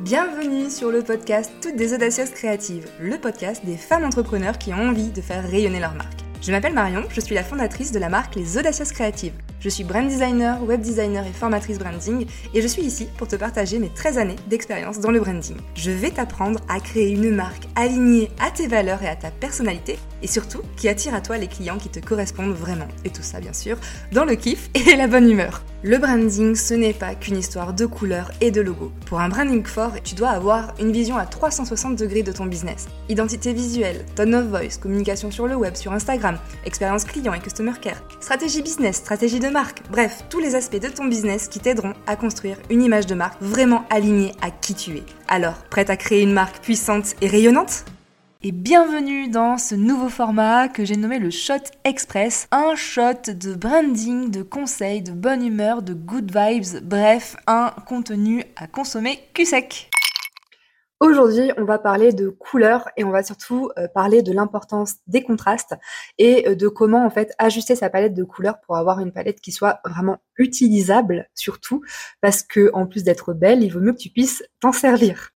Bienvenue sur le podcast Toutes des audacieuses créatives, le podcast des femmes entrepreneurs qui ont envie de faire rayonner leur marque. Je m'appelle Marion, je suis la fondatrice de la marque Les Audacieuses Créatives. Je suis brand designer, web designer et formatrice branding et je suis ici pour te partager mes 13 années d'expérience dans le branding. Je vais t'apprendre à créer une marque alignée à tes valeurs et à ta personnalité et surtout qui attire à toi les clients qui te correspondent vraiment. Et tout ça bien sûr dans le kiff et la bonne humeur. Le branding, ce n'est pas qu'une histoire de couleurs et de logos. Pour un branding fort, tu dois avoir une vision à 360 degrés de ton business. Identité visuelle, tone of voice, communication sur le web, sur Instagram, expérience client et customer care, stratégie business, stratégie de marque, bref, tous les aspects de ton business qui t'aideront à construire une image de marque vraiment alignée à qui tu es. Alors, prête à créer une marque puissante et rayonnante? Et bienvenue dans ce nouveau format que j'ai nommé le Shot Express. Un shot de branding, de conseils, de bonne humeur, de good vibes, bref, un contenu à consommer cul sec. Aujourd'hui, on va parler de couleurs et on va surtout euh, parler de l'importance des contrastes et euh, de comment en fait ajuster sa palette de couleurs pour avoir une palette qui soit vraiment utilisable surtout parce que en plus d'être belle, il vaut mieux que tu puisses t'en servir.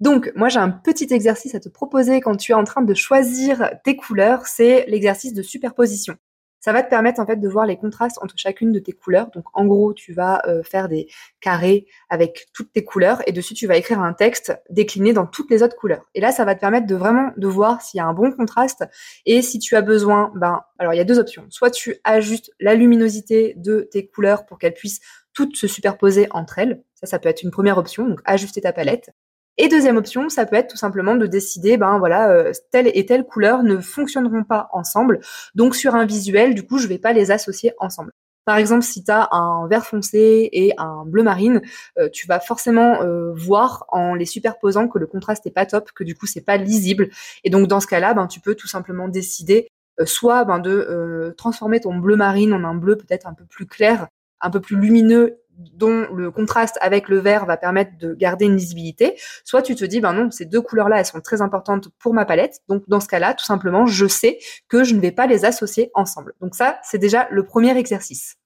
Donc, moi, j'ai un petit exercice à te proposer quand tu es en train de choisir tes couleurs, c'est l'exercice de superposition. Ça va te permettre en fait de voir les contrastes entre chacune de tes couleurs. Donc, en gros, tu vas euh, faire des carrés avec toutes tes couleurs et dessus, tu vas écrire un texte décliné dans toutes les autres couleurs. Et là, ça va te permettre de vraiment de voir s'il y a un bon contraste et si tu as besoin, ben, alors il y a deux options. Soit tu ajustes la luminosité de tes couleurs pour qu'elles puissent toutes se superposer entre elles. Ça, ça peut être une première option. Donc, ajuster ta palette. Et deuxième option, ça peut être tout simplement de décider, ben voilà, euh, telle et telle couleur ne fonctionneront pas ensemble. Donc sur un visuel, du coup, je vais pas les associer ensemble. Par exemple, si tu as un vert foncé et un bleu marine, euh, tu vas forcément euh, voir en les superposant que le contraste est pas top, que du coup c'est pas lisible. Et donc dans ce cas-là, ben tu peux tout simplement décider soit ben, de transformer ton bleu marine en un bleu peut-être un peu plus clair, un peu plus lumineux dont le contraste avec le vert va permettre de garder une lisibilité, soit tu te dis, ben non, ces deux couleurs-là, elles sont très importantes pour ma palette, donc dans ce cas-là, tout simplement, je sais que je ne vais pas les associer ensemble. Donc ça, c'est déjà le premier exercice.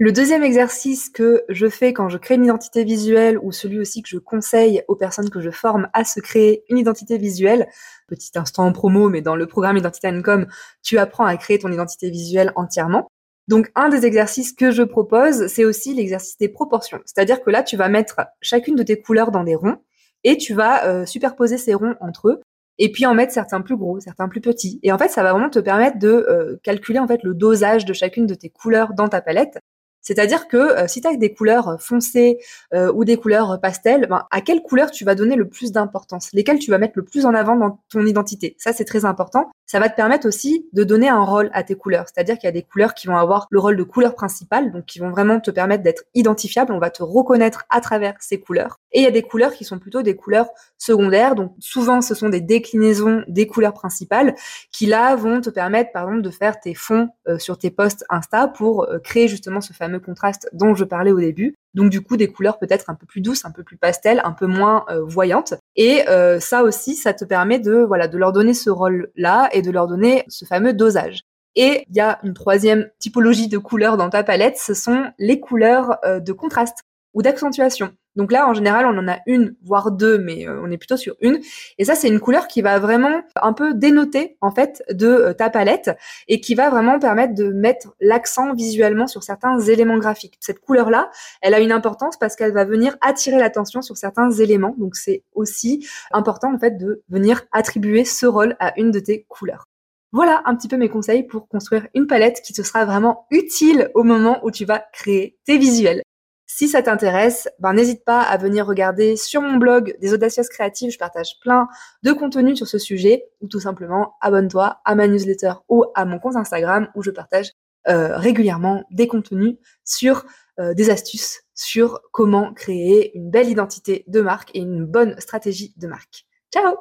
Le deuxième exercice que je fais quand je crée une identité visuelle ou celui aussi que je conseille aux personnes que je forme à se créer une identité visuelle, petit instant en promo, mais dans le programme Identité Com, tu apprends à créer ton identité visuelle entièrement. Donc un des exercices que je propose, c'est aussi l'exercice des proportions. C'est-à-dire que là, tu vas mettre chacune de tes couleurs dans des ronds et tu vas euh, superposer ces ronds entre eux et puis en mettre certains plus gros, certains plus petits. Et en fait, ça va vraiment te permettre de euh, calculer en fait le dosage de chacune de tes couleurs dans ta palette c'est-à-dire que euh, si tu as des couleurs foncées euh, ou des couleurs pastel, ben, à quelle couleur tu vas donner le plus d'importance? Lesquelles tu vas mettre le plus en avant dans ton identité? Ça, c'est très important. Ça va te permettre aussi de donner un rôle à tes couleurs. C'est-à-dire qu'il y a des couleurs qui vont avoir le rôle de couleur principale, donc qui vont vraiment te permettre d'être identifiable. On va te reconnaître à travers ces couleurs. Et il y a des couleurs qui sont plutôt des couleurs secondaires. Donc souvent, ce sont des déclinaisons des couleurs principales qui là vont te permettre, par exemple, de faire tes fonds euh, sur tes posts Insta pour créer justement ce fameux contraste dont je parlais au début. Donc du coup des couleurs peut-être un peu plus douces, un peu plus pastel, un peu moins euh, voyantes. Et euh, ça aussi, ça te permet de voilà de leur donner ce rôle-là et de leur donner ce fameux dosage. Et il y a une troisième typologie de couleurs dans ta palette, ce sont les couleurs euh, de contraste ou d'accentuation. Donc là, en général, on en a une, voire deux, mais euh, on est plutôt sur une. Et ça, c'est une couleur qui va vraiment un peu dénoter, en fait, de euh, ta palette et qui va vraiment permettre de mettre l'accent visuellement sur certains éléments graphiques. Cette couleur-là, elle a une importance parce qu'elle va venir attirer l'attention sur certains éléments. Donc c'est aussi important, en fait, de venir attribuer ce rôle à une de tes couleurs. Voilà un petit peu mes conseils pour construire une palette qui te sera vraiment utile au moment où tu vas créer tes visuels. Si ça t'intéresse, ben n'hésite pas à venir regarder sur mon blog des audacieuses créatives. Je partage plein de contenu sur ce sujet ou tout simplement abonne-toi à ma newsletter ou à mon compte Instagram où je partage euh, régulièrement des contenus sur euh, des astuces sur comment créer une belle identité de marque et une bonne stratégie de marque. Ciao